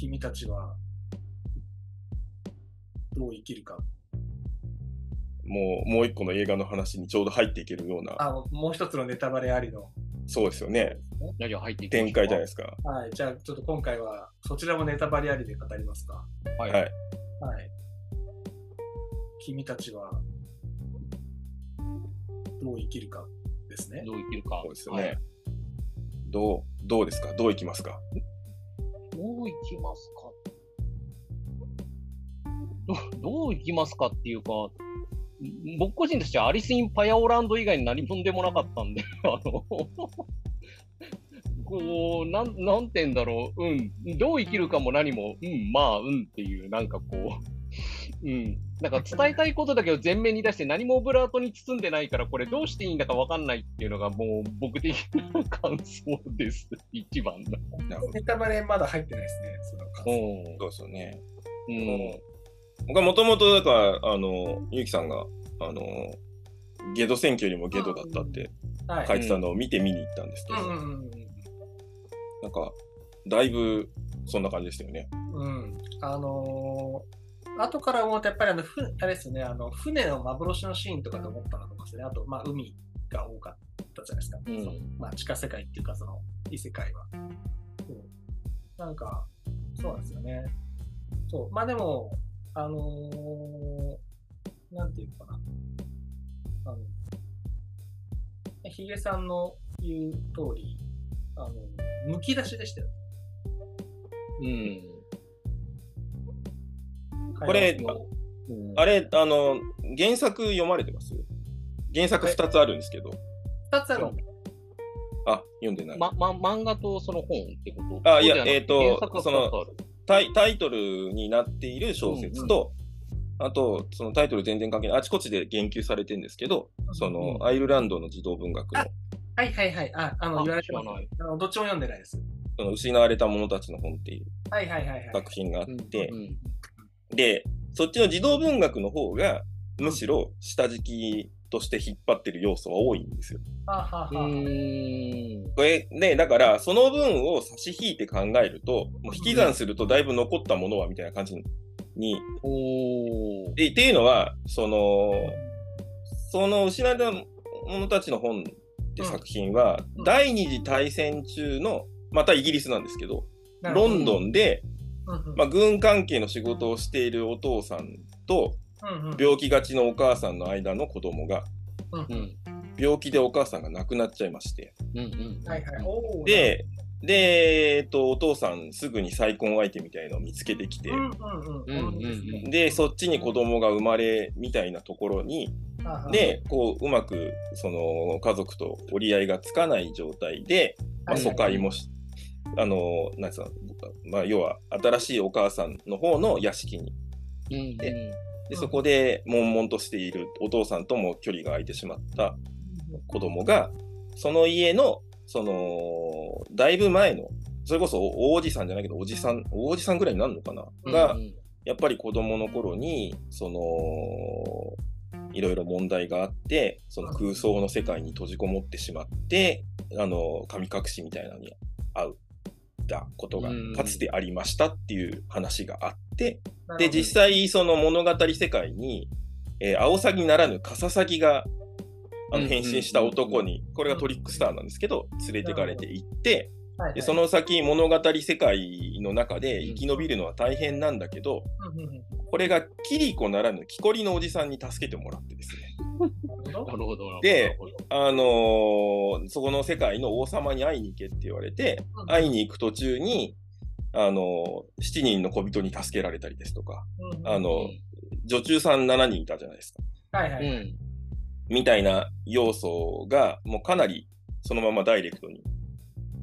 君たちはどう生きるか。もう、もう一個の映画の話にちょうど入っていけるような、あ、もう一つのネタバレありの。そうですよね。何を入ってい展開じゃないですか。はい。じゃあ、ちょっと今回はそちらもネタバレありで語りますか。はい。はい。はい。君たちはどう生きるかですね。どう生きるか。そうですよね。はいどう、どうですか？どういきますか？どういきますか？ど どういきますかっていうか、僕個人としてはアリス・イン・パヤオランド以外に何もでもなかったんで、あの、こう、なん、なんて言うんだろう、うん、どう生きるかも何も、うん、まあ、うんっていう、なんかこう、うん、なんか伝えたいことだけを前面に出して何もオブラートに包んでないから、これどうしていいんだかわかんないっていうのがもう僕的な感想です。一番の。ネタバレまだ入ってないですね。その感想うんそうですよね。うん。僕はもともと、だから、あの、ゆうきさんが、あの、ゲド選挙よりもゲドだったってはい。書いてたのを見て見に行ったんですけど、なんか、だいぶそんな感じでしたよね。うん。うん。あのー、後から思うと、やっぱりあの、ふあれですね、あの、船の幻のシーンとかと思ったのとかですね。あと、まあ、海が多かったじゃないですか。うんそのまあ、地下世界っていうか、その、異世界は。そうなんか、そうなんですよね。そう。まあでも、あのー、なんていうのかな。あの、ヒゲさんの言う通り、あの、むき出しでしたよ。うん。これうん。あれ、あの、原作読まれてます？原作2つあるんですけど、二つある。のあ、読んでない。ま、ま、漫画とその本ってこと？あいやえーとそのタイタイトルになっている小説と、あと、そのタイトル全然関係ない、あちこちで言及されてるんですけど、その、うんアイルランドの児童文学の、はいはいはい。あ、あの、あ言われてます。あのどっちも読んでないです。その失われた者たちの本っていうはいはいはいはい。作品があって、うんで、そっちの児童文学の方が、むしろ下敷きとして引っ張ってる要素は多いんですよ。これ、ね、だから、その分を差し引いて考えると、もう引き算するとだいぶ残ったものは、みたいな感じに。で、っていうのは、その、その失われた者たちの本って作品は、うん。第二次大戦中の、またイギリスなんですけど、ロンドンで、まあ、軍関係の仕事をしているお父さんと、病気がちのお母さんの間の子供が。病気でお母さんが亡くなっちゃいまして。で、で、えっと、お父さんすぐに再婚相手みたいのを見つけてきて。で、そっちに子供が生まれみたいなところに、で、こう、うまく、その、家族と折り合いがつかない状態で、まあ、はい。疎開もし、あの、なんつうの、まあ、要は、新しいお母さんの方の屋敷に、うんでで、うんそこで、悶々としているお父さんとも距離が空いてしまった子供が、その家の、その、だいぶ前の、それこそおじさんじゃないけど、おじさん、おじさんぐらいになるのかな、がう、ん。やっぱり子供の頃に、その、いろいろ問題があって、その空想の世界に閉じこもってしまって、あの、神隠しみたいなのに会ったことがうん。かつてありましたっていう話があって、で、実際その物語世界に、えー、アオサギならぬカササギが、あの、うん変身した男に、これがトリックスターなんですけど、連れてかれていって、はいはいでその先物語世界の中で生き延びるのは大変なんだけど、うんこれがキリコならぬ木こりのおじさんに助けてもらってですね。で、あのーそこの世界の王様に会いに行けって言われて、うん会いに行く途中に、あのー、7人の小人に助けられたりですとか、うんうんあの、女中さん7人いたじゃないですか。はいはい。うん。みたいな要素が、もうかなりそのままダイレクトに。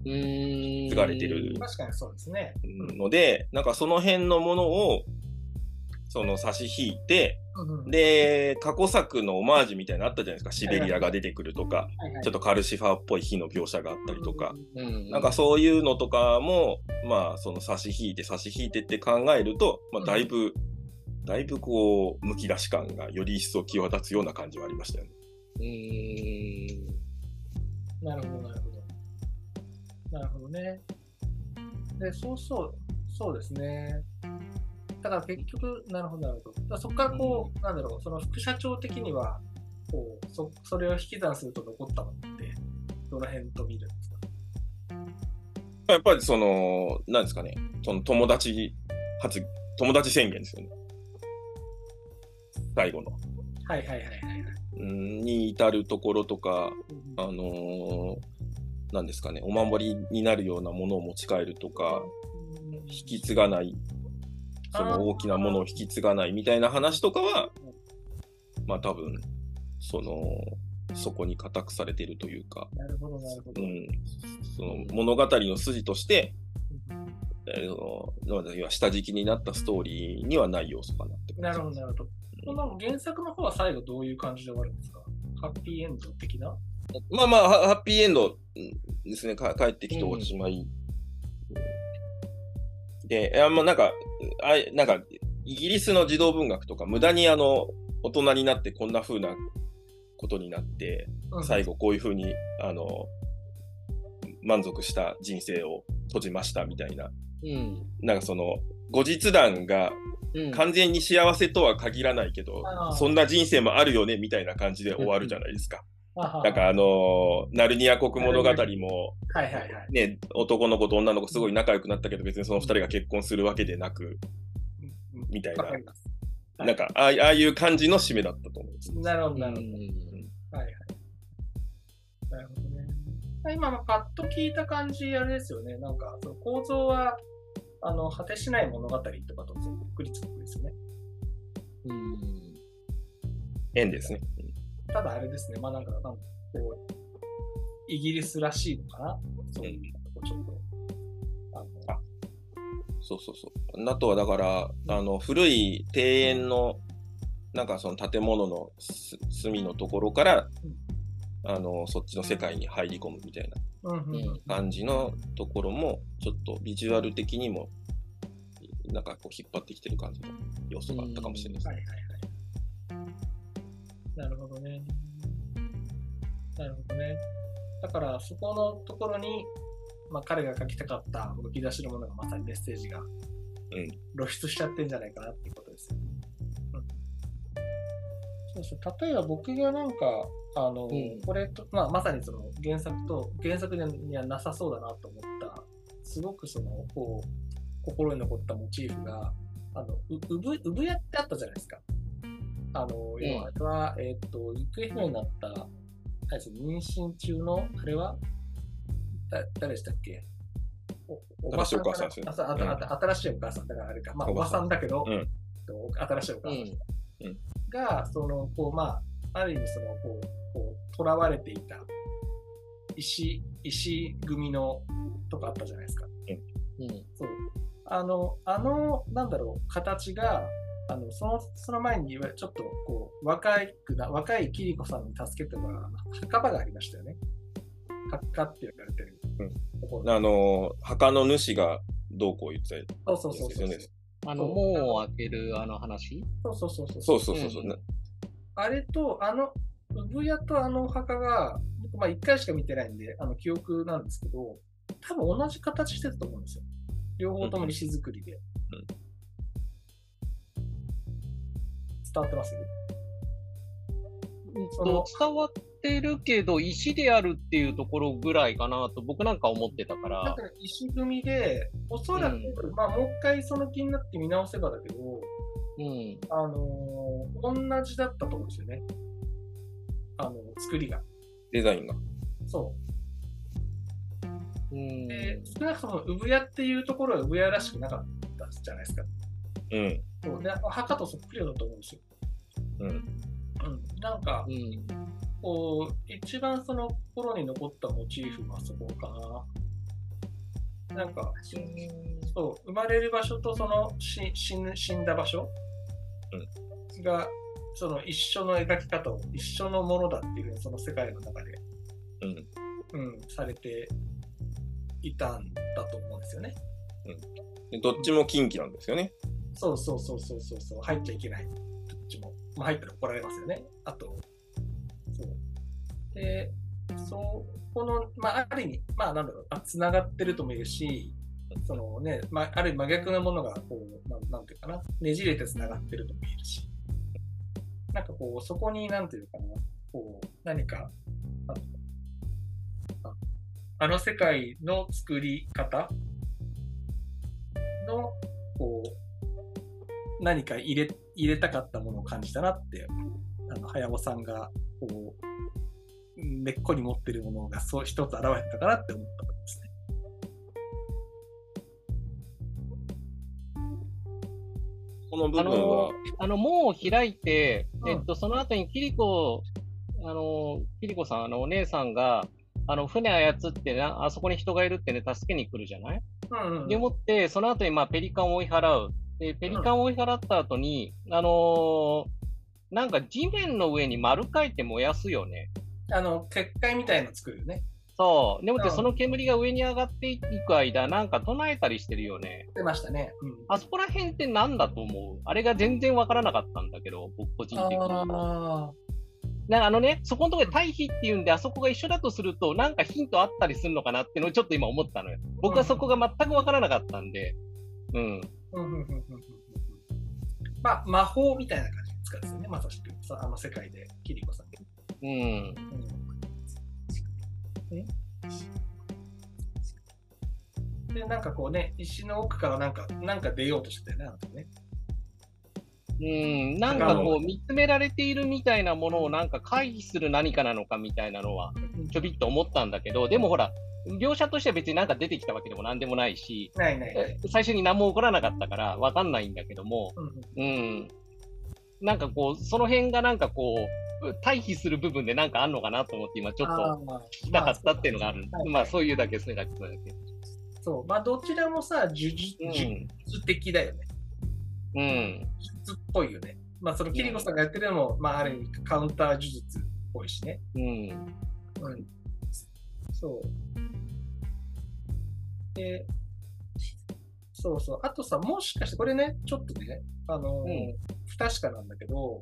継がれてる確かにそうですね。ので、なんかその辺のものを、その差し引いて、うんうんで、過去作のオマージュみたいなのあったじゃないですか。シベリアが出てくるとか、はいはいちょっとカルシファーっぽい火の描写があったりとか、うん。なんかそういうのとかも、まあ、その差し引いて差し引いてって考えると、まあ、だいぶ、だいぶこう、むき出し感がより一層際立つような感じはありましたよね。うーん。なるほど、なるほど。ね。で、そうそう、そうですね。だから結局、なるほど、なるほど。そこからこう、なんだろう、その副社長的には、こう、そそれを引き算すると残ったのって、どの辺と見るんですか？やっぱりその、なんですかね、その友達発、友達宣言ですよね。最後の。はいはいはいはいはい。うんに至るところとか、うんあのーなんですかね、お守りになるようなものを持ち帰るとか、引き継がない、その大きなものを引き継がないみたいな話とかは、まあ多分、その、そこに固くされているというか、なるほど、なるほど。うん、その物語の筋として、えー下敷きになったストーリーにはない要素かなってなるほど、なるほど。この原作の方は最後どういう感じで終わるんですか？ハッピーエンド的な？まあまあ、ハハッピーエンドですね、か帰ってきておしまい。で、いやまあなんか、あいなんか、イギリスの児童文学とか、無駄にあの、大人になってこんな風なことになって、最後こういう風に、あの、満足した人生を閉じましたみたいな。うん。なんかその、後日談がうん。完全に幸せとは限らないけど、あーそんな人生もあるよねみたいな感じで終わるじゃないですか。ななんかあのーナルニア国物語も、はいはいはい。ね、男の子と女の子すごい仲良くなったけど、別にその二人が結婚するわけでなく、みたいななんか、ああいう感じの締めだったと思うんです。なるほど、うんなるほど。はいはい。なるほどね。今、まあパッと聞いた感じ、あれですよね。なんか、その構造は、あの、果てしない物語とかとそっくりつくですよね。うん。縁ですね。ただあれですね、まあなんか、なんかこう、イギリスらしいのかなそういう、ちょっと、あの、あそうそうそう。あとはだから、あの、古い庭園の、なんかその建物のす隅のところから、あの、そっちの世界に入り込むみたいなうんうんうん。感じのところも、ちょっとビジュアル的にも、なんかこう引っ張ってきてる感じの要素があったかもしれないですね。はいはいはい。なるほどね。なるほどね。だから、そこのところに、まあ、彼が書きたかったむき出しのものがまさにメッセージがうん露出しちゃってんじゃないかなっていうことですよね。うん、そうそう例えば僕がなんか、あの、うんこれと、まあ、まさにその原作と、原作にはなさそうだなと思った、すごくその、こう、心に残ったモチーフが、あの、う、うぶ、うぶやってあったじゃないですか。あの、要は、あれは、えっ、と、行方不明になった、あれです妊娠中の、あれは、だ、誰でしたっけ？おおばさんかな新しいお母さんね新しいお母さんだからあれか。まあ、おばさんだけど、うんと新しいお母さん。うんうんが、その、こう、まあ、ある意味、その、こう、こう、囚われていた、石、石組の、とかあったじゃないですか。うん。そう。あの、あの、なんだろう、形が、あの、その、その前にいわゆるちょっと、こう、若いくな、若いキリコさんに助けてもらう、墓場がありましたよね。墓って言われてるところ。あの、墓の主がどうこう言ってたそうそうそうそう。あの、門を開けるあの話？そうそうそうそう。そうそうそうそう。うんなあれと、あの、産屋とあのお墓が、僕、まあ、一回しか見てないんで、あの、記憶なんですけど、多分同じ形してたと思うんですよ。両方とも石造りで。うん伝わってます？そとの伝わってるけど、石であるっていうところぐらいかなと僕なんか思ってたからなんか、石組みで、おそらく、まあ、もう一回その気になって見直せばだけど、うん。あのー同じだったと思うんですよね。あの、作りが。デザインが。そう。うん。で、少なくとも産屋っていうところは産屋らしくなかったじゃないですか。うん。そうで、墓とそっくりだと思うんですよ。うん。うん。なんかう、ん。こう、一番その心に残ったモチーフはそこかな。なんか、そう、生まれる場所とその死死ぬ死んだ場所が、その一緒の描き方を一緒のものだっていう、その世界の中で、うん。うん、されていたんだと思うんですよね。でどっちも近畿なんですよね。そうそうそうそうそうそう、入っちゃいけない。まあ入ったら怒られますよね。あと、そう。で、そ、この、まあある意味、まあなんだろう、あ繋がってるとも言うし、そのね、ま、あある意味真逆なものが、こう、なんなんていうかな、ねじれて繋がってるとも言えるし、なんかこう、そこになんていうかな、こう、何か、あのああの世界の作り方の、こう、何か入れ、入れたかったものを感じたなって、あの、早尾さんが、こう、根っこに持ってるものがそう一つ現れたかなって思ったんですね。この部分は、あの、門を開いて、うんえっと、その後にキリコ、あの、キリコさん、あの、お姉さんが、あの、船操ってな、あそこに人がいるってね、助けに来るじゃない？うんうんでもって、その後に、まあ、ペリカンを追い払う。で、ペリカンを追い払った後に、あのーなんか地面の上に丸書いて燃やすよね。あの、結界みたいの作るよね。そう。でもって、うんその煙が上に上がっていく間、なんか唱えたりしてるよね。出ましたね。うん。あそこら辺って何だと思う？あれが全然わからなかったんだけど、僕個人的に。あなんかあのね、そこのところで対比っていうんで、あそこが一緒だとすると、なんかヒントあったりするのかなっていうのをちょっと今思ったのよ。僕はそこが全くわからなかったんで。うん。あ。うんうんうんうんうんうんまあ、魔法みたいな感じで使うんですよね、まさしく。さあの世界で、キリコさん。うん。うん、で、なんかこうね、石の奥からなんか、なんか出ようとしてたよね、あの時ね。うん、なんかこう見つめられているみたいなものをなんか回避する何かなのかみたいなのはちょびっと思ったんだけど、でもほら、描写としては別になんか出てきたわけでもなんでもないし、ないないない。最初に何も起こらなかったからわかんないんだけども、うんうんうん。なんかこう、その辺がなんかこう、対比する部分でなんかあんのかなと思って今ちょっと聞きたかったっていうのがある。はいまあそういうだけ、それだけ、それだけ。そう。まあ、どちらもさ、呪術うん呪術的だよね。うん。呪術っぽいよね。まあ、そのキリコさんがやってるのも、まあ、ある意味カウンター呪術っぽいしね。うん。うん。そう。で、そうそう。あとさ、もしかして、これね、ちょっとね、あのーうん不確かなんだけど、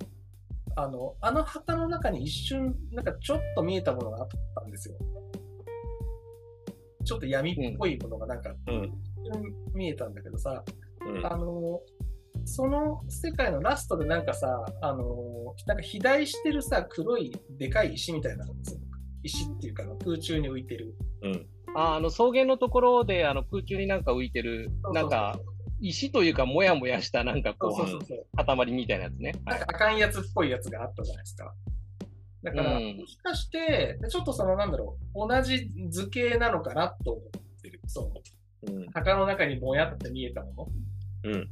あの、あの旗の中に一瞬、なんかちょっと見えたものがあったんですよ。ちょっと闇っぽいものがなんか、うん。見えたんだけどさ、うん。あの、その世界のラストでなんかさ、あの、なんか肥大してるさ、黒いでかい石みたいなのですよ。石っていうか空中に浮いてる。うん。ああの草原のところであの空中になんか浮いてる、なんか石というか、もやもやしたなんかこそうそうそうそう。う、塊みたいなやつね。なんかあかんやつっぽいやつがあったじゃないですか。だから、うんもしかして、ちょっとそのなんだろう、同じ図形なのかなと思ってる。その、うん。墓の中にぼやって見えたものうん。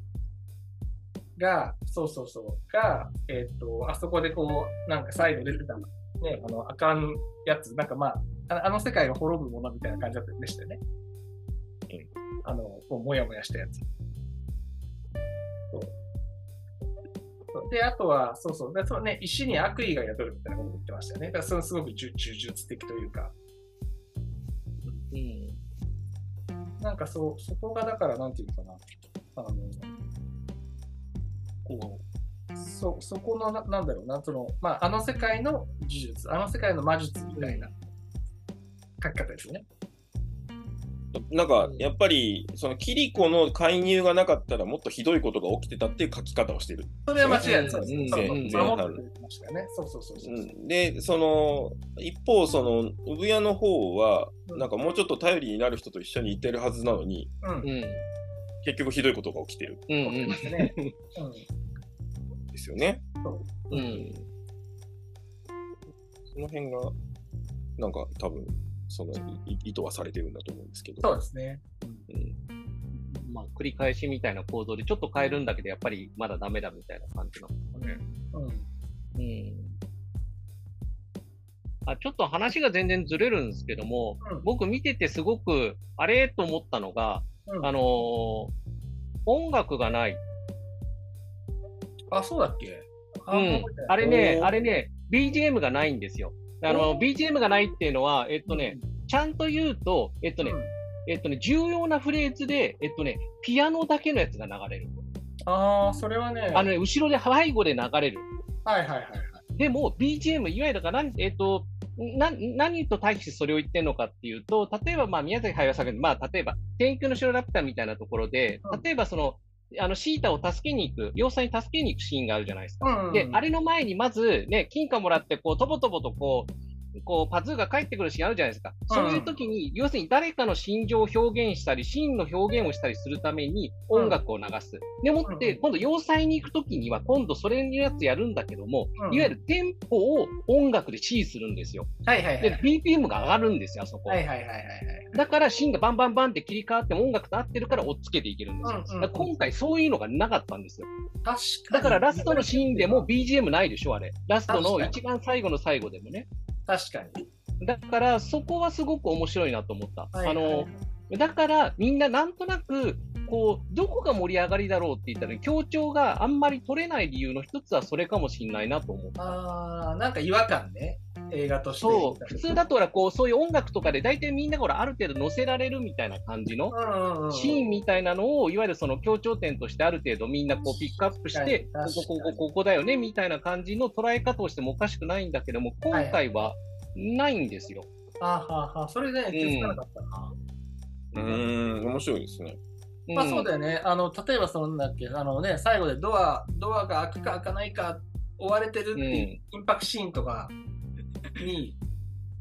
が、そうそうそう、が、えっ、と、あそこでこう、なんか再度出てた、ね、あの、あかんやつ、なんかまあ、ああの世界が滅ぶものみたいな感じだったでしたよね。うんあの、こう、もやもやしたやつ。そう。で、あとは、そうそう、でそのね、石に悪意が宿るみたいなことを言ってましたよね。だからそれすごく呪呪術的というか、うん。なんかそう、そこがだから、なんていうのかな、あの、こう、そ、そこのな、なんだろうな、その、まあ、あの世界の呪術、あの世界の魔術みたいな書き方ですよね。なんか、やっぱり、その、キリコの介入がなかったら、もっとひどいことが起きてたっていう書き方をしてる。それは間違いない。そううんそうそううん守ってくれてましたよね。そうそうそうそうう。ん、で、その、一方、その、産屋の方は、うんなんかもうちょっと頼りになる人と一緒にいてるはずなのに、うん。うん。結局ひどいことが起きてる。うん。んですよね。うん。その辺が、なんか多分、その、い意図はされてるんだと思うんですけど。そうですね。うんまあ、繰り返しみたいな構造で、ちょっと変えるんだけど、やっぱりまだダメだみたいな感じなんですかね。うん。うん。あ、ちょっと話が全然ずれるんですけども、うん僕見ててすごく、あれと思ったのが、うんあのー音楽がない。あ、そうだっけ？あうん。あれね、あれね、BGM がないんですよ。あの、BGM がないっていうのは、えっとね、ちゃんと言うと、えっとね、えっとね、重要なフレーズで、えっとね、ピアノだけのやつが流れる。ああ、それはね、あのね、後ろで背後で流れる。はいはいはいはい。でも、BGM、いわゆるかえっと、な何と対してそれを言ってるのかっていうと、例えばまあ宮崎駿さんが、まあ、例えば天空の城ラピュタみたいなところで、例えばその、あのシータを助けに行く、要塞に助けに行くシーンがあるじゃないですか。うんで、あれの前にまず、ね、金貨もらって、こう、とぼとぼとこう、こうパズーが帰ってくるシーンあるじゃないですか。そういう時に、要するに誰かの心情を表現したり、シーンの表現をしたりするために音楽を流す。でもって、今度要塞に行く時には、今度それのやつやるんだけども、うんいわゆるテンポを音楽で指示するんですよ。はいはいはい。で、BPM が上がるんですよ、あそこ。はいはいはいはいはい。だから、シーンがバンバンバンって切り替わっても音楽と合ってるから追っつけていけるんですよ。今回そういうのがなかったんですよ。確かに。だからラストのシーンでも BGM ないでしょ、あれ。ラストの一番最後の最後でもね。確かに。だから、そこはすごく面白いなと思った。はいはいはいあの、だから、みんななんとなく、こう、どこが盛り上がりだろうって言ったら、強調があんまり取れない理由の一つはそれかもしれないなと思った。あー、なんか違和感ね。映画として。そう、普通だとほら、こう、そういう音楽とかで大体みんながほら、ある程度乗せられるみたいな感じの。シーンみたいなのを、いわゆるその強調点としてある程度みんなこうピックアップして、ここ、ここ、ここだよね、みたいな感じの捉え方をしてもおかしくないんだけども、今回はないんですよ。あーはーはーそれね、気づかなかったな。うーん、面白いですね。まあそうだよ。よね。あの、例えばそんだっけ、あのね、最後でドア、ドアが開くか開かないか追われてるっていう緊迫シーンとかに、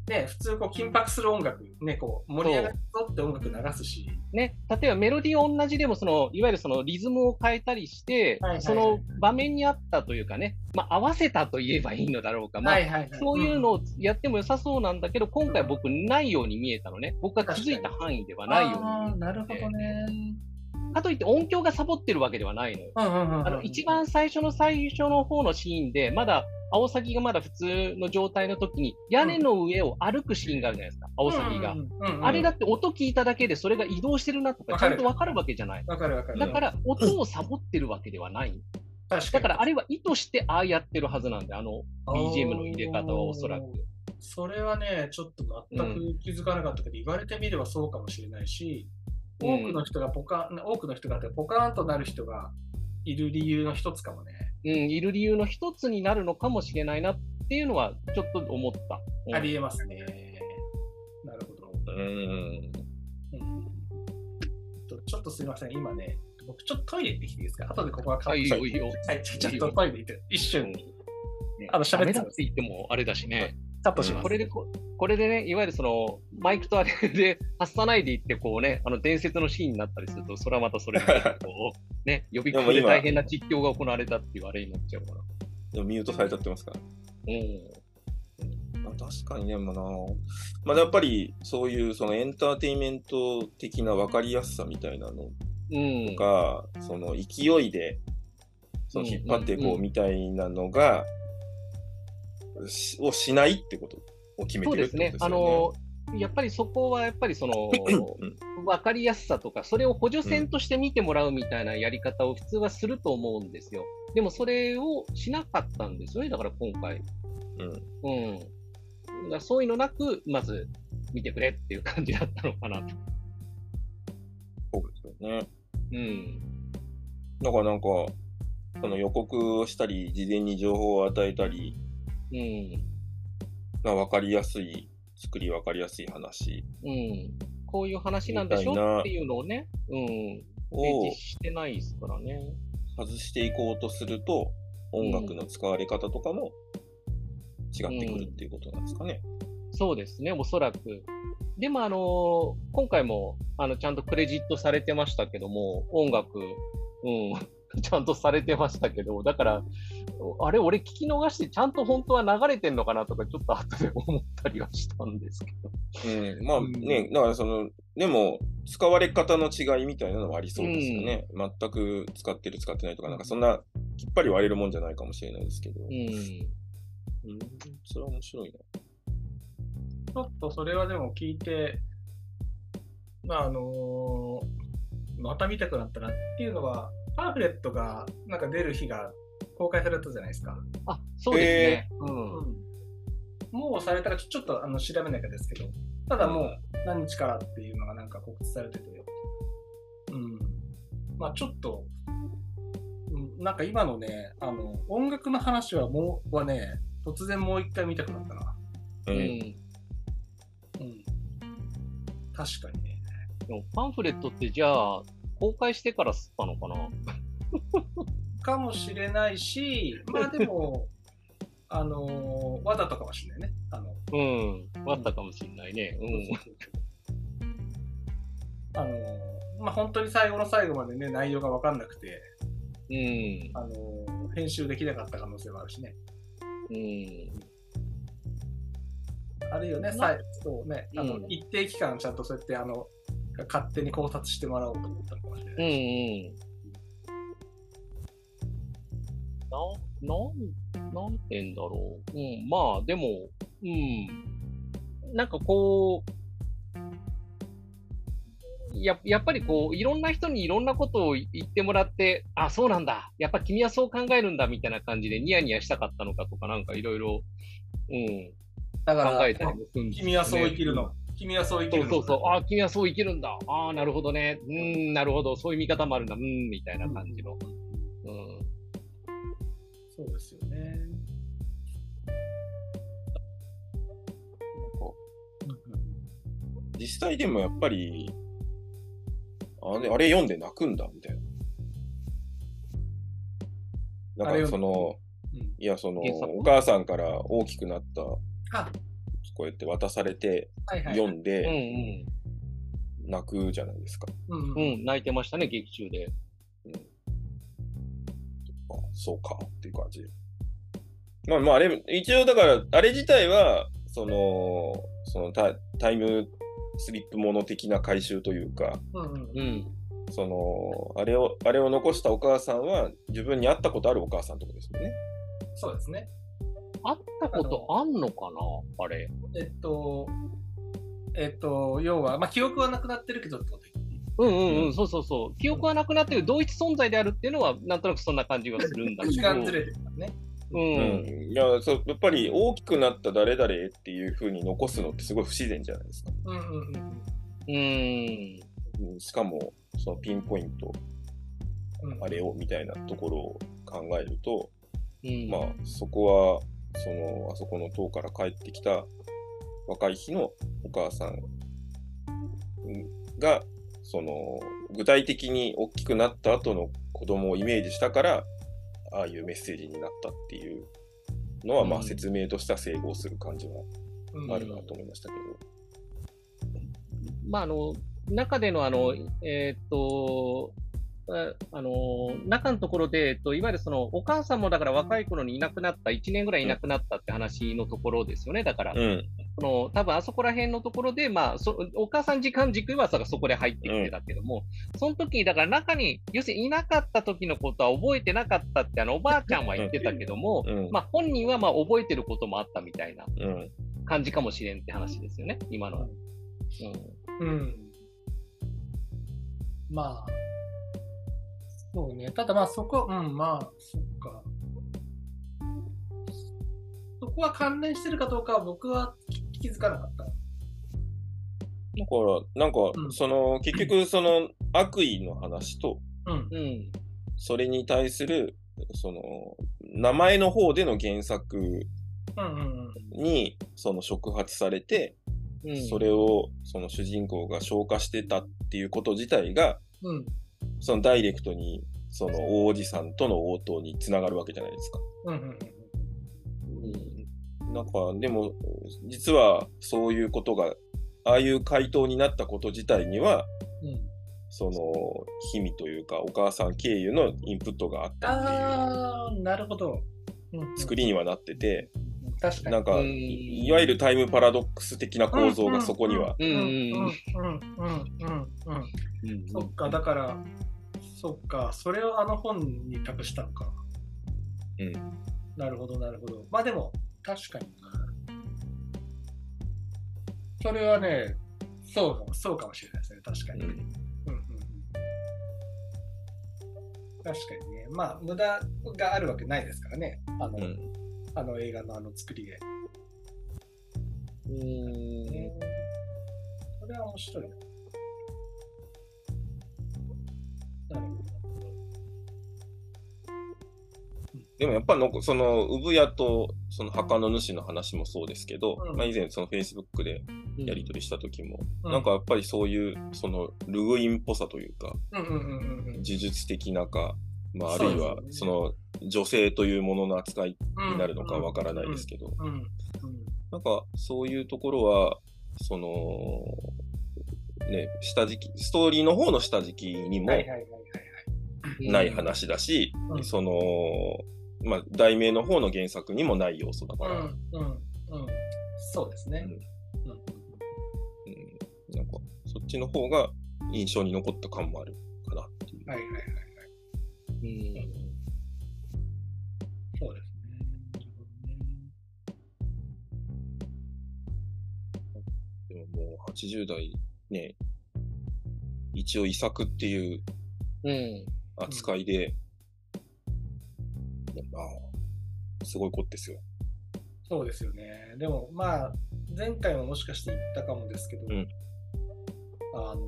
ね、普通こう緊迫する音楽、ね、こう盛り上がるぞって音楽流すし、ね、例えばメロディー同じでもその、いわゆるそのリズムを変えたりして、その場面に合ったというかね、まあ、合わせたと言えばいいのだろうか、まあはいはいはい。そういうのをやっても良さそうなんだけど、今回僕ないように見えたのね。僕が気づいた範囲ではないようになるほどね。えかといって音響がサボってるわけではないのよ。あの、一番最初の最初の方のシーンで、まだ、青崎がまだ普通の状態の時に、屋根の上を歩くシーンがあるじゃないですか、青崎が。うんうんうん。あれだって音聞いただけでそれが移動してるなとか、ちゃんとわかるわけじゃない。わかるわかる。だから、音をサボってるわけではない。確かに。だから、あれは意図してああやってるはずなんで、あの BGM の入れ方はおそらく。それはね、ちょっと全く気づかなかったけど、言われてみればそうかもしれないし、多くの人がポカ、多くの人がポカーンとなる人がいる理由の一つかもね。うん、いる理由の一つになるのかもしれないなっていうのは、ちょっと思った。うんありえますね。なるほど。うーん。ちょっとすみません、今ね、僕ちょっとトイレ行ってきていいですか？後でここはカあ、ット。はい、ちょっとトイレ行って、一瞬、ねあの喋ってって言ってもあれだしね。ト。これでこ、これでね、いわゆるその、マイクとあれで 発さないでいって、こうね、あの伝説のシーンになったりすると、それはまたそれで、こう、ね、予備校で大変な実況が行われたっていうあれになっちゃうから。でもミュートされちゃってますから。うん。まあ、確かにね、まあな。まあ、やっぱりそういうそのエンターテインメント的な分かりやすさみたいなのうん。が、その勢いで、その引っ張っていこうみたいなのが、しをしないってことを決めそうですねてるってことで。すあよね。の、やっぱりそこはやっぱりその、うん分かりやすさとか、それを補助線として見てもらうみたいなやり方を普通はすると思うんですよ。でもそれをしなかったんですよね、だから今回。うんうん。だそういうのなく、まず見てくれっていう感じだったのかなと。そうですよね。うん。だからなんか、その予告をしたり、事前に情報を与えたり、うん。まあ、分かりやすい、作り分かりやすい話うん。こういう話なんでしょっていうのをね、うん。提を示してないですからね。外していこうとすると、音楽の使われ方とかも違ってくるっていうことなんですかね。そうですね、おそらく。でも、あの今回も、あの、ちゃんとクレジットされてましたけども、音楽、うん、ちゃんとされてましたけど、だから、あれ、俺聞き逃して、ちゃんと本当は流れてんのかなとか、ちょっと後で思ったりはしたんですけど。うん、まあね、だからその、でも、使われ方の違いみたいなのはありそうですよね。全く使ってる、使ってないとか、なんかそんな、きっぱり割れるもんじゃないかもしれないですけど。うん。うん、それは面白いな。ちょっとそれはでも聞いて、まああのまた見たくなったなっていうのは、パンフレットがなんか出る日が公開されたじゃないですか。あ、そうですね。うん。もうされたかちょちょっとあの調べなきゃですけど、ただもう何日からっていうのがなんか告知されてて、うん。まあちょっと、うんなんか今のね、あの、音楽の話はもう、はね、突然もう一回見たくなったな。う。うんん。うん。確かにね。でもパンフレットってじゃあ、公開してから吸ったのかな？かもしれないし、まあでも、あのーわざとかもしれないね。あの、うん。あったかもしれないね。あのーまあ本当に最後の最後までね、内容がわかんなくて、うん。うん。あのー編集できなかった可能性もあるしね。うん。あるよね、まさいそうね、あの、うん一定期間ちゃんとそうやって、あの、勝手に考察してもらおうと思ったのかもしれうない。んうん。な、なん、なんてんだろう。うん、まあ、でも、うん。なんかこう、ややっぱりこう、いろんな人にいろんなことを言ってもらって、あ、そうなんだ。やっぱ君はそう考えるんだ、みたいな感じでニヤニヤしたかったのかとか、なんかいろいろ、うん、だか考えたりもするんですよね君はそう生きるの。君はそう生きるの。そうそうそう。ああ、君はそう生きるんだ。ああ、なるほどね。うーん、なるほど。そういう見方もあるんだ。うーん、みたいな感じの。うん。そうですよね。実際でもやっぱり、あれ、あれ読んで泣くんだ、みたいな。だからその、うんいや、その、お母さんから大きくなった、あ、こうやって渡されて、はいはい。読んうんで、泣くじゃないですか。うんうん。うん、泣いてましたね、劇中で。あそうかっていう感じ。まあまあ、あれ、一応だから、あれ自体は、その、そのタタイムスリップもの的な回収というか、うんうんうん。その、あれを、あれを残したお母さんは、自分に会ったことあるお母さんってことですよね。そうですね。会ったことあんのかな？あれ。えっと、えっと、要は、まあ、記憶はなくなってるけどってことうんうんう、うんんそうそうそう。記憶はなくなってる同一存在であるっていうのは、なんとなくそんな感じがするんだけど。時間ずれてるからね。う。うんん。いや、そう、やっぱり大きくなった誰々っていう風に残すのってすごい不自然じゃないですか。うんうんうん。うん。うんしかも、そのピンポイント、うんあれをみたいなところを考えると、うん。まあ、そこは、その、あそこの塔から帰ってきた若い日のお母さんが、その、具体的に大きくなった後の子供をイメージしたから、ああいうメッセージになったっていうのは、まあ、うん。説明としては整合する感じはうん。あるなと思いましたけど。まあ、あの、中でのあの、えーっと、ああの、中のところで、えっと、いわゆるその、お母さんもだから若い頃にいなくなった、1年ぐらいいなくなったって話のところですよね。だから、うん。その、多分あそこら辺のところで、まあ、そお母さん時間軸はさそこで入ってきてたけども、その時に、だから中に、要するにいなかった時のことは覚えてなかったって、あの、おばあちゃんは言ってたけども、うん。まあ、本人はまあ、覚えてることもあったみたいなうん。感じかもしれんって話ですよね、今のは。うんうん。まあ、そうね。ただまあそこ、うん、まあ、そっか。そこは関連してるかどうかは僕は気づかなかった。だから、なんかう、んその、結局、その、悪意の話と、うん。うん。それに対する、その、名前の方での原作うんうんうん。に、その触発されて、うん。それを、その主人公が消化してたっていうこと自体が、うん。そのダイレクトに、その大おじさんとの応答につながるわけじゃないですか。うんうんなんか、でも、実はそういうことが、ああいう回答になったこと自体には、うん。その、秘味というか、お母さん経由のインプットがあったっていうなるほど。うん作りにはなってて、うん確かに。なんか、うんいいわゆるタイムパラドックス的な構造がそこには。うんうんうんうんそっか、だから、そっか、それをあの本に託したのか。うん。なるほど、なるほど。まあでも、確かにな。それはね、そうかも、そうかもしれないですね、確かに。うんうんうんうん確かにね。まあ、無駄があるわけないですからね。あの、うんあの映画のあの作りで。うん。ねそれは面白い。でもやっぱの、その、産屋と、そその墓の主の話もそうですけど、うん。まあ以前その Facebook でやり取りした時も、うん。なんかやっぱりそういう、そのルグインっぽさというか、呪術的なか、まああるいはその女性というものの扱いになるのかわからないですけど、なんかそういうところは、その、ね、下敷き、ストーリーの方の下敷きにもない話だし、うん。その、まあ、題名の方の原作にもない要素だから、うん。うん。うん。そうですね。うん。うん。なんかそっちの方が印象に残った感もあるかなっていう。はいはいはいはい。うんそうですね。なるほどねでももう80代ね、一応遺作っていううん。扱いで、まあ、すごいことですよ。そうですよね。でもまあ、前回ももしかして言ったかもですけど、うんあの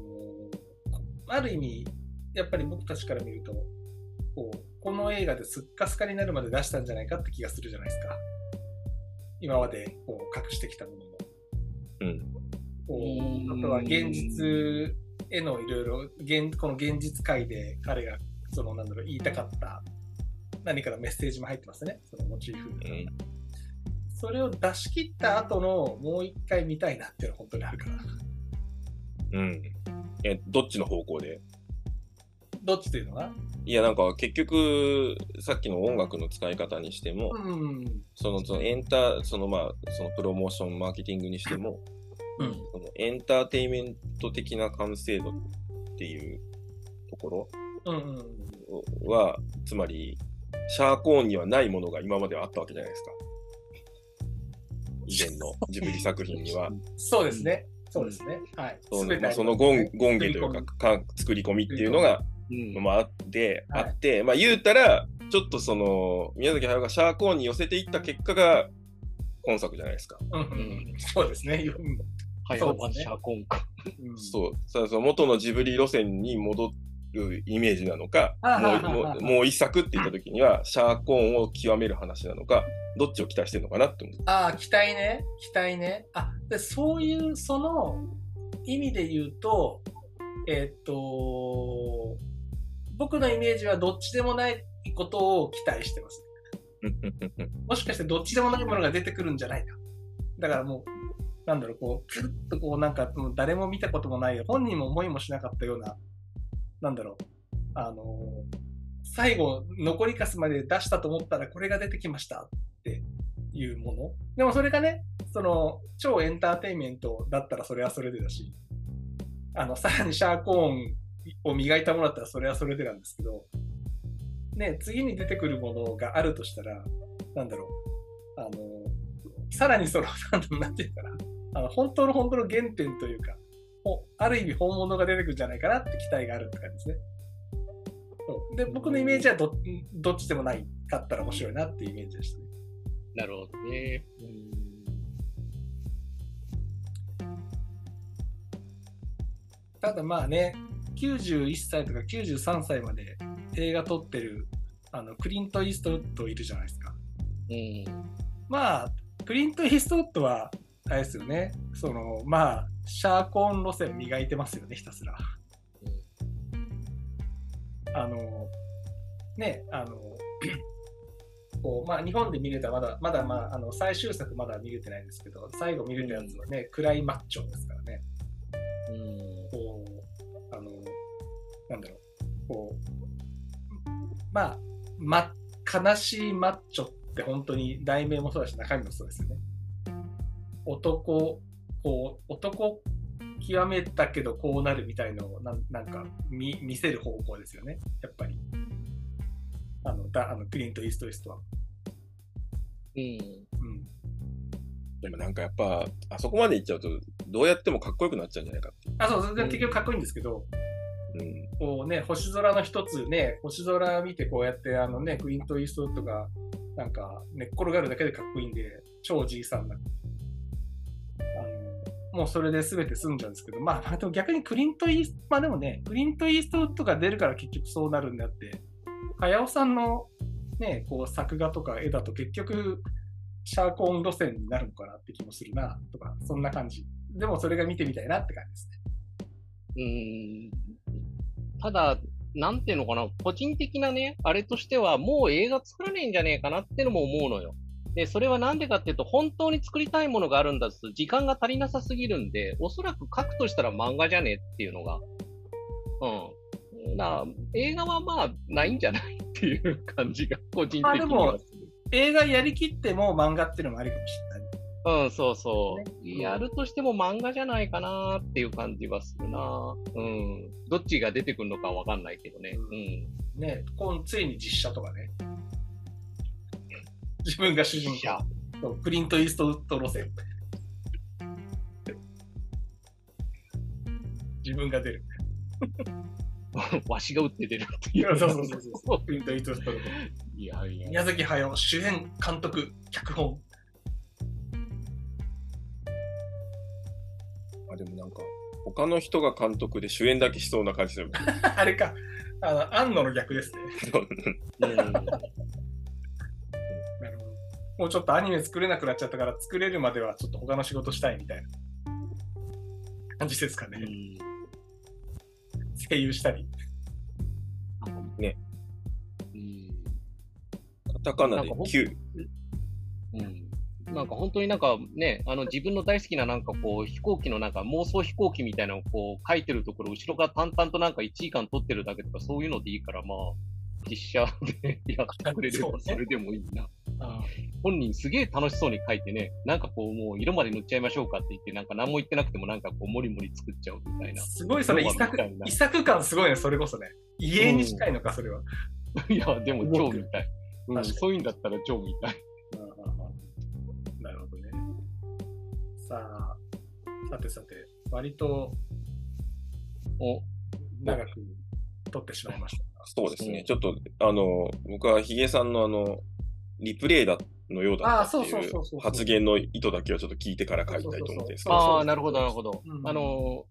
ある意味、やっぱり僕たちから見ると、こうこの映画ですっかすかになるまで出したんじゃないかって気がするじゃないですか。今までこう隠してきたものも。うん。こうあとは現実へのいろいろ、現この現実界で彼がそのなんだろう言いたかった何かのメッセージも入ってますね、そのモチーフ。うん。それを出し切った後のもう一回見たいなっていうのは本当にあるから。うん。え、どっちの方向でどっちというのはいや、なんか結局、さっきの音楽の使い方にしても、うん。その、そのエンター、そのまあ、そのプロモーション、マーケティングにしても、うん。そのエンターテインメント的な完成度っていうところうんうん。は、つまり、シャーコーンにはないものが今まではあったわけじゃないですか。以前のジブリ作品には。そうですね。そうですね。はい。そのまあそのゴンゴンゲというかか作り込みっていうのが、うん。まあ、あって、はいあって、まあ言うたら、ちょっとその、宮崎駿がシャーコーンに寄せていった結果が、今作じゃないですか。うんうん。そうですね。うんはい、そうですねシャーコンか。うんそう。そうそう元のジブリ路線に戻るイメージなのか、もうもうもう一作って言った時には、シャーコーンを極める話なのか、どっちを期待してるのかなって思う。ああ、期待ね。期待ね。あ、で、そういう、その意味で言うと、えーっと、僕のイメージはどっちでもないことを期待してます。もしかしてどっちでもないものが出てくるんじゃないか。だからもう、なんだろう、こう、ずっとこう、なんか、もう誰も見たこともない、本人も思いもしなかったような、なんだろう、あのー最後、残りかすまで出したと思ったら、これが出てきましたっていうもの。でもそれがね、その、超エンターテインメントだったらそれはそれでだし、あの、さらにシャーコーンを磨いたものだったらそれはそれでなんですけど、ね、次に出てくるものがあるとしたら、なんだろう、あの、さらにその、なんていうかな、あの、本当の本当の原点というか、ほある意味本物が出てくるんじゃないかなって期待があるって感じですね。そうで、僕のイメージはどどっちでもないかったら面白いなっていうイメージでしたね。なるほどね。ただまあね、91歳とか93歳まで映画撮ってるあのクリント・イーストウッドいるじゃないですか。うん。まあ、クリント・イーストウッドは、あれですよね、その、まあ、シャーコーン路線磨いてますよね、ひたすら。あの、ね、あの、こうまあ、日本で見れたまだ、まだ、まあ、あの最終作まだ見れてないんですけど、最後見れたやつはね、暗いマッチョですからね。なんだろう、こう、まあ、ま、悲しいマッチョって本当に題名もそうだし、中身もそうですよね。男、こう、男極めたけどこうなるみたいのをなんなんか見見せる方向ですよね、やっぱり。あの、だあのクリント・イーストウエストは。うん。うん。でもなんかやっぱ、あそこまで行っちゃうと、どうやってもかっこよくなっちゃうんじゃないかって。あ、そう、全然結局かっこいいんですけど、うん。こうね、星空の一つね、星空見てこうやって、あのね、クリント・イーストウッドが、なんか、寝っ転がるだけでかっこいいんで、超じいさんな。あの、もうそれで全て済んじゃうんですけど、まあ、あと逆にクリント・イースト、まあでもね、クリント・イーストウッドが出るから結局そうなるんだって、早尾さんのね、こう作画とか絵だと結局、シャーコーン路線になるのかなって気もするな、とか、そんな感じ。でもそれが見てみたいなって感じですね。うーんただ、なんていうのかな、個人的なね、あれとしては、もう映画作らねえんじゃねえかなってのも思うのよ。で、それはなんでかっていうと、本当に作りたいものがあるんだと、時間が足りなさすぎるんで、おそらく書くとしたら漫画じゃねえっていうのが。うん。な映画はまあ、ないんじゃないっていう感じが、個人的にまあでも。映画やりきっても漫画っていうのもありかもしれない。うん、そうそう。ねやるとしても漫画じゃないかなっていう感じはするな。うん。どっちが出てくるのかわかんないけどね。うん。ね、今ついに実写とかね。自分が主人公。そうクリント・イーストウッド路線。自分が出る。わしが打って出るっていう。そうそうそうそう。クリント・イーストウッド路線。いやいや。宮崎駿、主演、監督、脚本。他の人が監督で主演だけしそうな感じする。あれか。あの、安野の逆ですね。うん。もうちょっとアニメ作れなくなっちゃったから、作れるまではちょっと他の仕事したいみたいな感じですかね。声優したり。ね。うん。カタカナでなんかほん9。うん。なんか本当になんかね、あの自分の大好きななんかこう飛行機のなんか妄想飛行機みたいなのをこう書いてるところ、後ろから淡々となんか1時間撮ってるだけとかそういうのでいいから、まあ、実写でやってくれればそれでもいいな。本人すげえ楽しそうに書いてね、なんかこうもう色まで塗っちゃいましょうかって言って、なんか何も言ってなくてもなんかこうモリモリ作っちゃうみたいな。すごいそれ、遺ロマン作みたいな遺作感すごいね、それこそね。家に近いのか、それは。いや、でも超見たい。うん、そういうんだったら超見たい。さあ、さてさて、割とお、長く撮ってしまいました。そうですね。うんちょっと、あの、僕はヒゲさんのあの、リプレイだのようだったってあそうそういそう発言の意図だけはちょっと聞いてから書いたいと思ってああ、なるほど、なるほど。うんあの、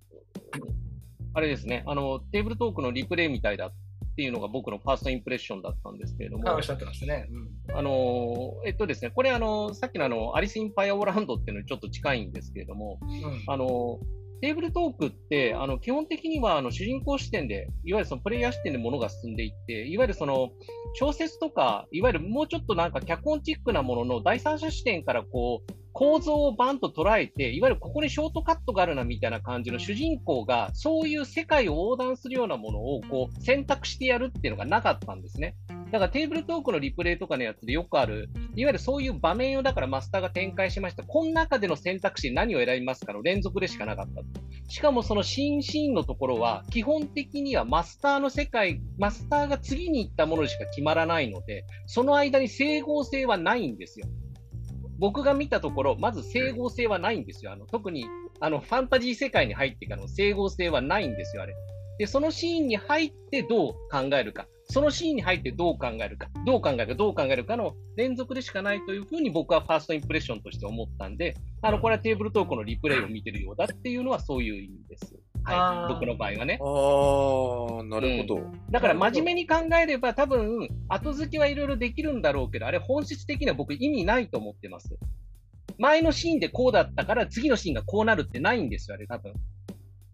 あれですね、あの、テーブルトークのリプレイみたいだっていうのが僕のファーストインプレッションだったんですけれども、あおっしゃってましたね。うんあの、えっとですね、これあの、さっきのあの、アリス・イン・パイア・オーランドっていうのにちょっと近いんですけれども、うんあの、テーブルトークって、あの、基本的には、あの、主人公視点で、いわゆるそのプレイヤー視点で物が進んでいって、いわゆるその、小説とか、いわゆるもうちょっとなんか脚本チックなものの第三者視点からこう、構造をバンと捉えて、いわゆるここにショートカットがあるなみたいな感じの主人公が、そういう世界を横断するようなものをこう選択してやるっていうのがなかったんですね。だからテーブルトークのリプレイとかのやつでよくある、いわゆるそういう場面をだからマスターが展開しました。この中での選択肢何を選びますかの連続でしかなかった。しかもその新シーンのところは、基本的にはマスターの世界、マスターが次に行ったものしか決まらないので、その間に整合性はないんですよ。僕が見たところ、まず整合性はないんですよ。あの特にあのファンタジー世界に入ってからの整合性はないんですよ、あれ。で、そのシーンに入ってどう考えるか、そのシーンに入ってどう考えるか、どう考えるか、どう考えるかの連続でしかないというふうに僕はファーストインプレッションとして思ったんで、あのこれはテーブルトークのリプレイを見てるようだっていうのはそういう意味です。あはい、ー僕の場合はね。ああ、なるほど。だから真面目に考えれば多分後付けはいろいろできるんだろうけど、あれ本質的には僕意味ないと思ってます。前のシーンでこうだったから次のシーンがこうなるってないんですよ、あれ多分。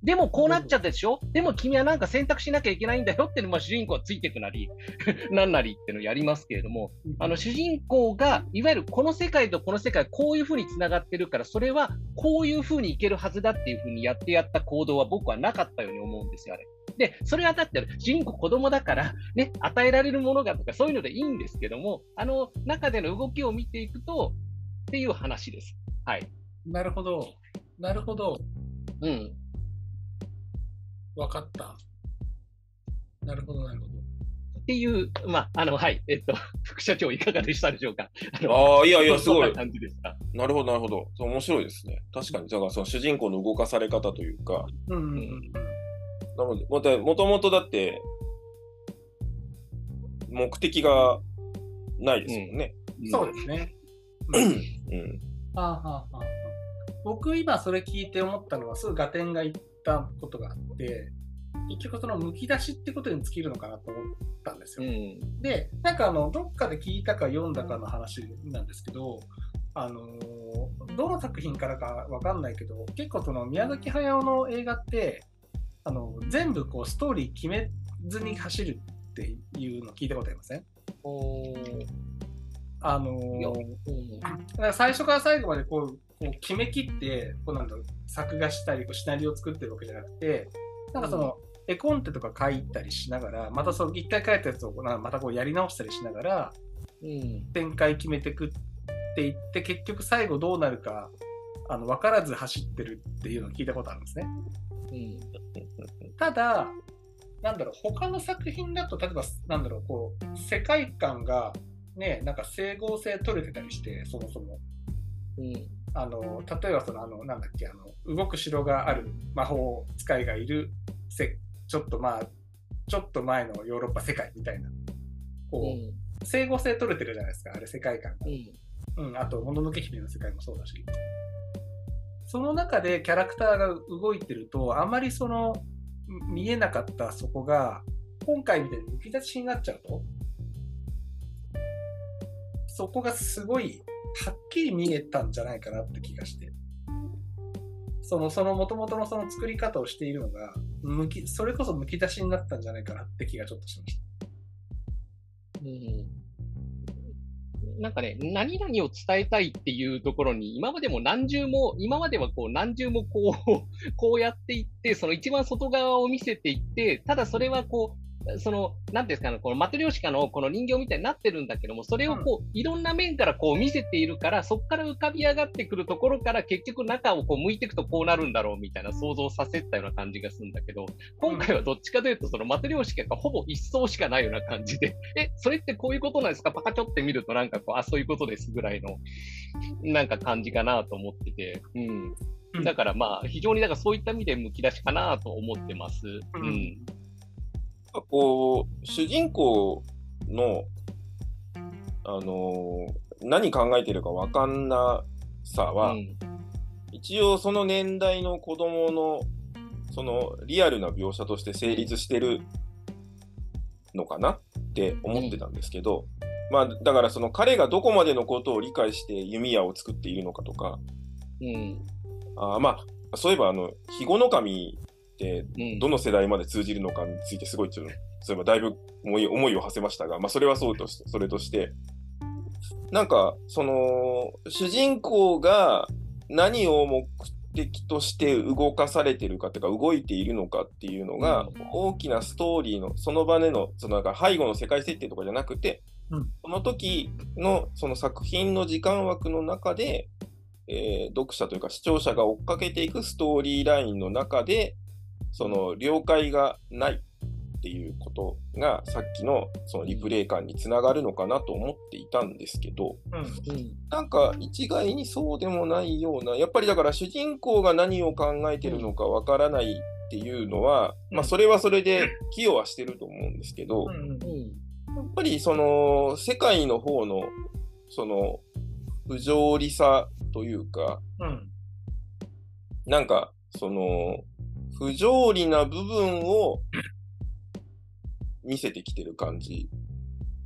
でもこうなっちゃったでしょ？でも君はなんか選択しなきゃいけないんだよっていうのも主人公はついてくなり、なんなりっていうのをやりますけれども、あの主人公がいわゆるこの世界とこの世界こういうふうにつながってるから、それはこういうふうにいけるはずだっていうふうにやってやった行動は僕はなかったように思うんですよ、あれ。で、それはだって主人公子供だから、ね、与えられるものがとかそういうのでいいんですけども、あの中での動きを見ていくと、っていう話です。はい。なるほど。なるほど。うん。わかった。なるほど、なるほど。っていう、まあ、あの、はい。えっと、副社長いかがでしたでしょうか？あああ、いやいや、すごいな。感じでした。なるほど、なるほど。そう面白いですね。確かに、だからその主人公の動かされ方というか、うんうんうん。なので、また、もともとだって、目的がないですもんね。そうですね。うん。はあはあはあはあ僕今それ聞いて思ったのはすぐ合点がいったことがあって結局そのむき出しってことに尽きるのかなと思ったんですよ。うん。でなんかあのどっかで聞いたか読んだかの話なんですけどあのーどの作品からかわかんないけど、結構その宮崎駿の映画って、あの全部こうストーリー決めずに走るっていうの聞いたことありません？あのー最初から最後までこうこう決めきってこうなんだろう作画したりこうシナリオを作ってるわけじゃなくてなんかその、絵コンテとか書いたりしながらまたその一回書いたやつをまたこうやり直したりしながらうん。展開決めてくっていって結局最後どうなるかあの分からず走ってるっていうのを聞いたことあるんですね。うん。ただなんだろう他の作品だと例えばなんだろうこう世界観がねなんか整合性取れてたりしてそもそも。うん。あの例えばそのあのなんだっけあの動く城がある魔法使いがいるせちょっとまあちょっと前のヨーロッパ世界みたいな。こう、整合性取れてるじゃないですかあれ世界観が。う、ん。うん、あともののけ姫の世界もそうだし。その中でキャラクターが動いてるとあまりそのみ見えなかったそこが今回みたいにむき出しになっちゃうとそこがすごいはっきり見えたんじゃないかなって気がしてそのその元々のその作り方をしているのがむきそれこそむき出しになったんじゃないかなって気がちょっとしました。うんなんかね、何々を伝えたいっていうところに、今までも何重も、今まではこう何重もこう、こうやっていって、その一番外側を見せていって、ただそれはこう、その、なんていうんですかね、このマトリョーシカのこの人形みたいになってるんだけども、それをこう、いろんな面からこう見せているから、そこから浮かび上がってくるところから結局中をこう向いていくとこうなるんだろうみたいな想像させたような感じがするんだけど、今回はどっちかというと、そのマトリョーシカがほぼ一層しかないような感じで、え、それってこういうことなんですか？パカチョって見るとなんかこう、あ、そういうことですぐらいの、なんか感じかなと思ってて、うん。うん。だからまあ、非常にだからそういった意味でむき出しかなと思ってます。ううんん。こう、主人公の、あのー何考えてるかわかんなさは、うん一応その年代の子供の、そのリアルな描写として成立してるのかなって思ってたんですけど、まあ、だからその彼がどこまでのことを理解して弓矢を作っているのかとか、うん。あーまあ、そういえばあの、肥後の神。どの世代まで通じるのかについてすごいちょっと、そういえばだいぶ思い思いを馳せましたが、まあそれはそうとして、それとして、なんか、その、主人公が何を目的として動かされてるかというか、動いているのかっていうのが、うん。大きなストーリーの、その場での、そのなんか背後の世界設定とかじゃなくて、うん。その時のその作品の時間枠の中で、えー読者というか視聴者が追っかけていくストーリーラインの中で、その了解がないっていうことがさっきのそのリプレイ感につながるのかなと思っていたんですけど、うんうん。なんか一概にそうでもないような、やっぱりだから主人公が何を考えてるのかわからないっていうのは、まあそれはそれで 寄与はしてると思うんですけど、うんうんうん。やっぱりその世界の方のその不条理さというか、うんなんかその不条理な部分を見せてきてる感じ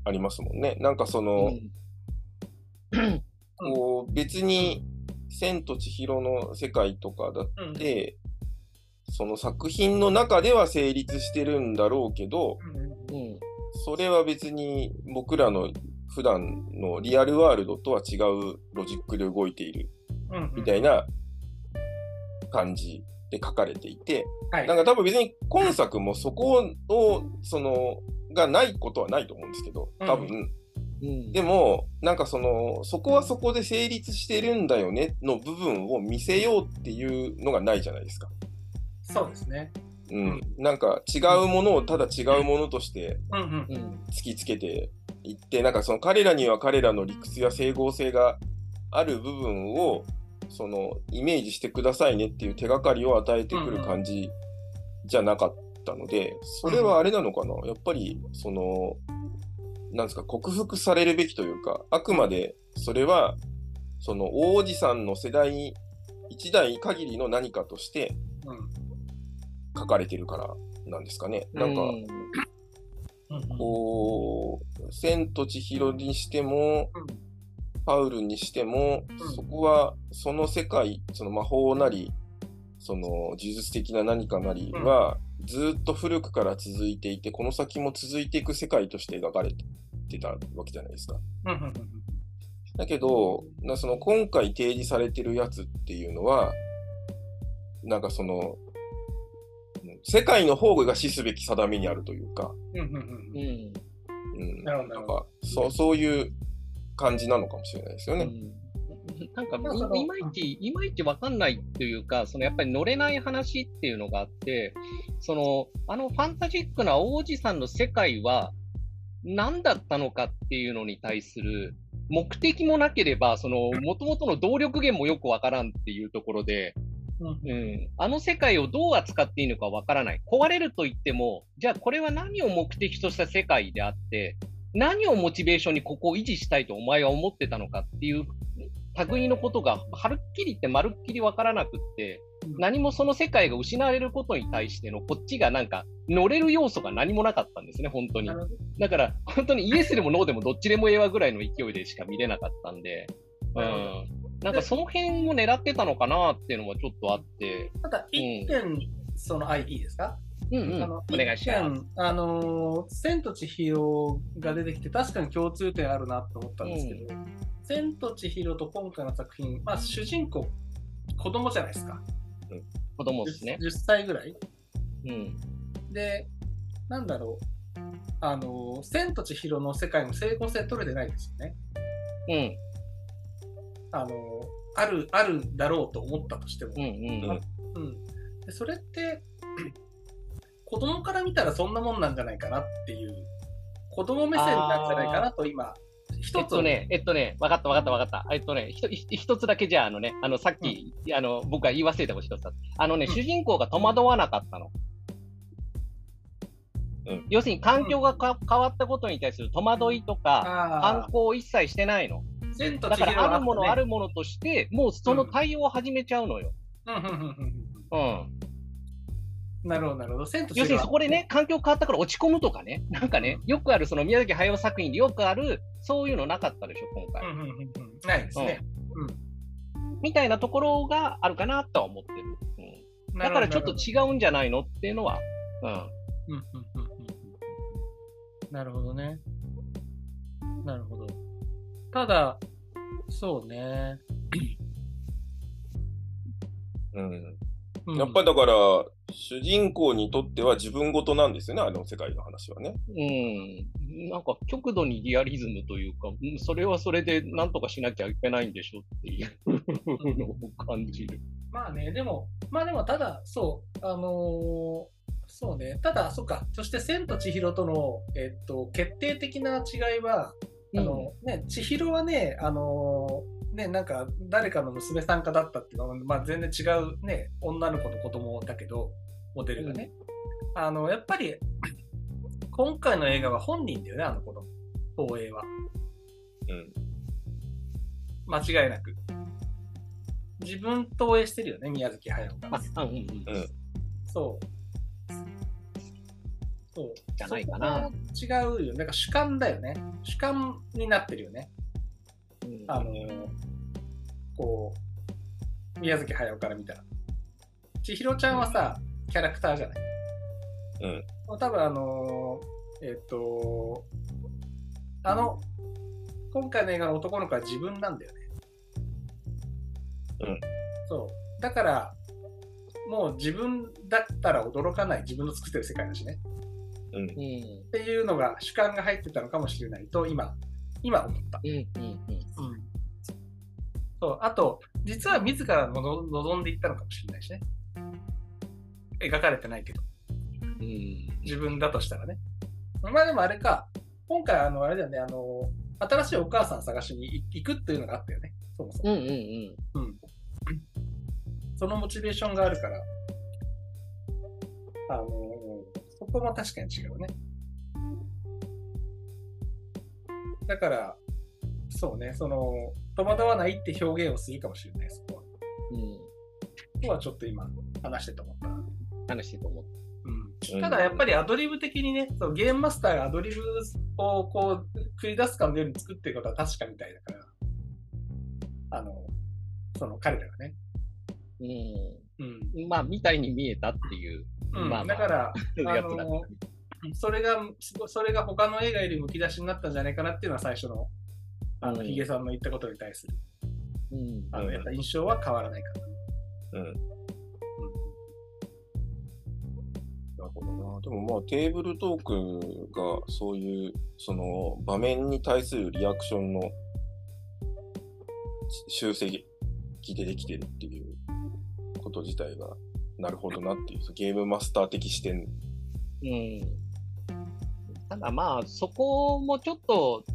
ありますもんね。なんかその、こう別に千と千尋の世界とかだうんって、その作品の中では成立してるんだろうけど、うんうん。それは別に僕らの普段のリアルワールドとは違うロジックで動いているうんみたいな感じで書かれていて、はいなんか多分別に今作もそこを、その、がないことはないと思うんですけど、多分。うん。でも、なんかその、そこはそこで成立してるんだよねの部分を見せようっていうのがないじゃないですか。そうですね。うん。なんか違うものをただ違うものとしてうんうんうん。突きつけていって、なんかその彼らには彼らの理屈や整合性がある部分を、そのイメージしてくださいねっていう手がかりを与えてくる感じじゃなかったので、それはあれなのかな？やっぱり、その、なんですか、克服されるべきというか、あくまでそれは、その王子さんの世代一代限りの何かとしてうん書かれてるからなんですかね？なんか、こう、千と千尋にしても、パウルにしても、うん。そこはその世界、その魔法なり、その呪術的な何かなりは、ずっと古くから続いていて、この先も続いていく世界として描かれてたわけじゃないですか。うんうんうんだけど、なその今回提示されてるやつっていうのは、なんかその、うん世界の方が死すべき定めにあるというか、うんうんうんううん。ん。うん、なるほどなるほど。んかそうそういう感じなのかもしれないですよね。うんなんかいいまいち、いまいちわかんないっていうか、そのやっぱり乗れない話っていうのがあって、その、あのファンタジックな王子さんの世界は何だったのかっていうのに対する目的もなければ、その、元々の動力源もよくわからんっていうところで、うんうん、あの世界をどう扱っていいのかわからない。壊れると言っても、じゃあこれは何を目的とした世界であって、何をモチベーションにここを維持したいとお前は思ってたのかっていう類のことが、はっきり言ってまるっきりわからなくって、何もその世界が失われることに対してのこっちがなんか乗れる要素が何もなかったんですね、本当に。だから本当にイエスでもノーでもどっちでもええわぐらいの勢いでしか見れなかったんで、うん。なんかその辺を狙ってたのかなっていうのはちょっとあって、ただ、一点、その、あ、いいですか？うんうん、あのお願いします。あのー千と千尋が出てきて、確かに共通点あるなと思ったんですけど、千と千尋と今回の作品、まあ、主人公、子供じゃないですか。子供ですね。10, 歳ぐらいうん。で、なんだろう。あのー千と千尋の世界の整合性取れてないですよね。うん。あのーある、あるだろうと思ったとしても。うん。うん。うん、でそれって子供から見たらそんなもんなんじゃないかなっていう子供目線なんじゃないかなと今え一つっとね、えっとね、わかったわかったわかった。えっとね、一つだけじゃあ、あのね、あの、さっき、あの、僕が言い忘れたこと一つだあのね、うん主人公が戸惑わなかったの。うん要するに環境がか変わったことに対する戸惑いとか、反あ抗を一切してないの。だから、あるものあるるものとして、もうその対応を始めちゃうのよ。うんうんうんうんうん。うんなるほどなるほど。千と千尋要するにそこでね、環境変わったから落ち込むとかね、なんかね、よくあるその宮崎駿作品でよくある、そういうのなかったでしょ、今回。うんうんうんうん。ないですね、みたいなところがあるかなとは思ってる。うん、だからちょっと違うんじゃないのっていうのは、うん。うん。うんうんうんうん。なるほどね。なるほど。ただそうね、うん。うん。やっぱりだから、主人公にとっては自分ごとなんですよね、あの世界の話はね。うん。なんか極度にリアリズムというか、うんそれはそれで何とかしなきゃいけないんでしょっていうのを感じる。まあね、でも、まあでも、ただ、そう、あのーそうね、ただ、そっか、そして、千と千尋との、えっと、決定的な違いは、あの、ね、千尋はね、あのーね、なんか、誰かの娘さんかだったっていうのは、まあ全然違うね、女の子の子供だけど、モデルがね。あの、やっぱり、今回の映画は本人だよね、あの子供。東映は。うん。間違いなく。自分投影してるよね、宮崎駿が。あ、うんうんうん。そう。そう。じゃないかな違うよ。なんか主観だよね。主観になってるよね。うんあのこう、宮崎駿から見たら。千尋ちゃんはさ、キャラクターじゃない。うん。多分あのーえっ、と、あの、今回の映画の男の子は自分なんだよね。うん。そう。だから、もう自分だったら驚かない自分の作ってる世界だしね。うん。うんっていうのが主観が入ってたのかもしれないと今今思った。うんうんうんそうあと実は自ら望んでいったのかもしれないしね。描かれてないけどうん自分だとしたらね。まあでもあれか今回あのあれだよねあの新しいお母さん探しに行行くっていうのがあったよねそもそも。うんうんうんうん。そのモチベーションがあるからあのそこも確かに違うね。だから、そうね、その、戸惑わないって表現をするかもしれない、そこは。うんとはちょっと今、話してて思ったな。話してると思った。うん、ただやっぱりアドリブ的にね、そうゲームマスターがアドリブをこう繰り出すかのように作ってることは確かみたいだから、あの、その彼らがね。ううん。ん。まあ、みたいに見えたっていう。うんまあまあだから、あの、それが、それが他の映画よりむき出しになったんじゃないかなっていうのは最初の、あの、うんヒゲさんの言ったことに対する、うん。あの、やっぱ印象は変わらないかな。うん。なるほどな。でもまあテーブルトークがそういうその場面に対するリアクションのし修正機でできてるっていうこと自体がなるほどなっていうゲームマスター的視点。うん。ただまあ、そこもちょっと、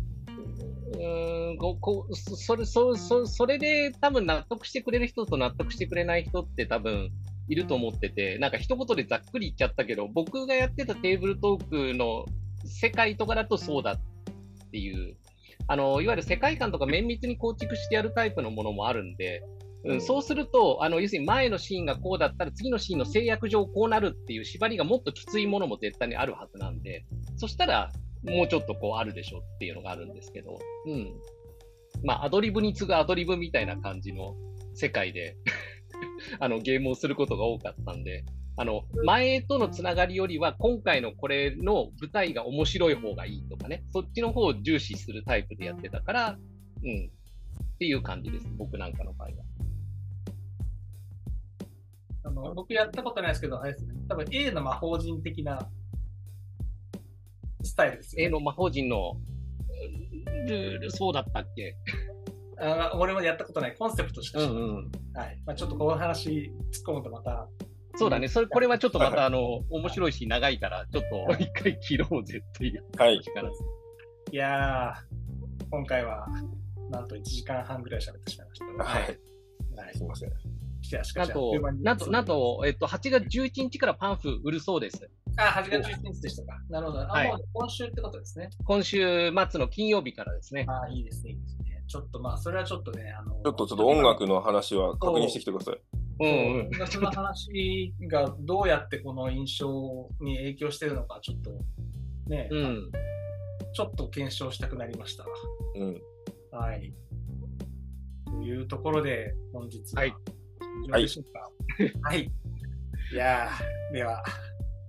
うんここそそれそそそれで多分納得してくれる人と納得してくれない人って多分いると思ってて、なんか一言でざっくり言っちゃったけど、僕がやってたテーブルトークの世界とかだとそうだっていう、あのいわゆる世界観とか綿密に構築してやるタイプのものもあるんで、うん、そうすると、あの要するに前のシーンがこうだったら次のシーンの制約上こうなるっていう縛りがもっときついものも絶対にあるはずなんで、そしたらもうちょっとこうあるでしょっていうのがあるんですけど、うん。まあ、アドリブに次ぐアドリブみたいな感じの世界で あのゲームをすることが多かったんで、あの前とのつながりよりは今回のこれの舞台が面白い方がいいとかね、そっちの方を重視するタイプでやってたから、うん。っていう感じです、僕なんかの場合は。あの僕やったことないですけど、あれですね。多分 A の魔法人的なスタイルですよ、A ね。の魔法陣のルール、そうだったっけ？あ俺もやったことないコンセプトしか知らない。ん。はい。まあ、ちょっとこの話突っ込むとまた、そうだね。それ、これはちょっとまた、あの、面白いし、長いから、ちょっと一回切ろうぜっていうはい。力です。いやー、今回は、なんと1時間半ぐらい喋ってしまいました。はい。はい。すいません。しかしかしなんと、なんと、なんと、えっと、8月11日からパンフ売るそうです。あ、8月11日でしたか。なるほど。あ、はいもう今週ってことですね。今週末の金曜日からですね。あいいですね、いいですね。ちょっとまあ、それはちょっとね、あの、ちょっとちょっと音楽の話は確認してきてください。うんうん。音楽の話がどうやってこの印象に影響してるのか、ちょっとね、うん。ちょっと検証したくなりました。うん。はい。というところで、本日は、はい以上でしょうか。はい。いやー、では、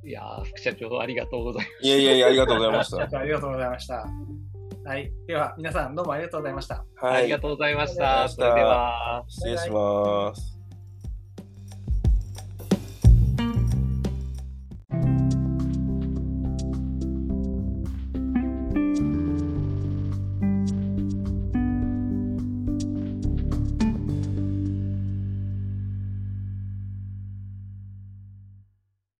いやー、副社長ありがとうございます。いやいやいや、ありがとうございまし社た。長ありがとうございました。はい。では、皆さんどうもありがとうございました。はいありが。とうございましありがとうございまた。したそれでは。失礼します。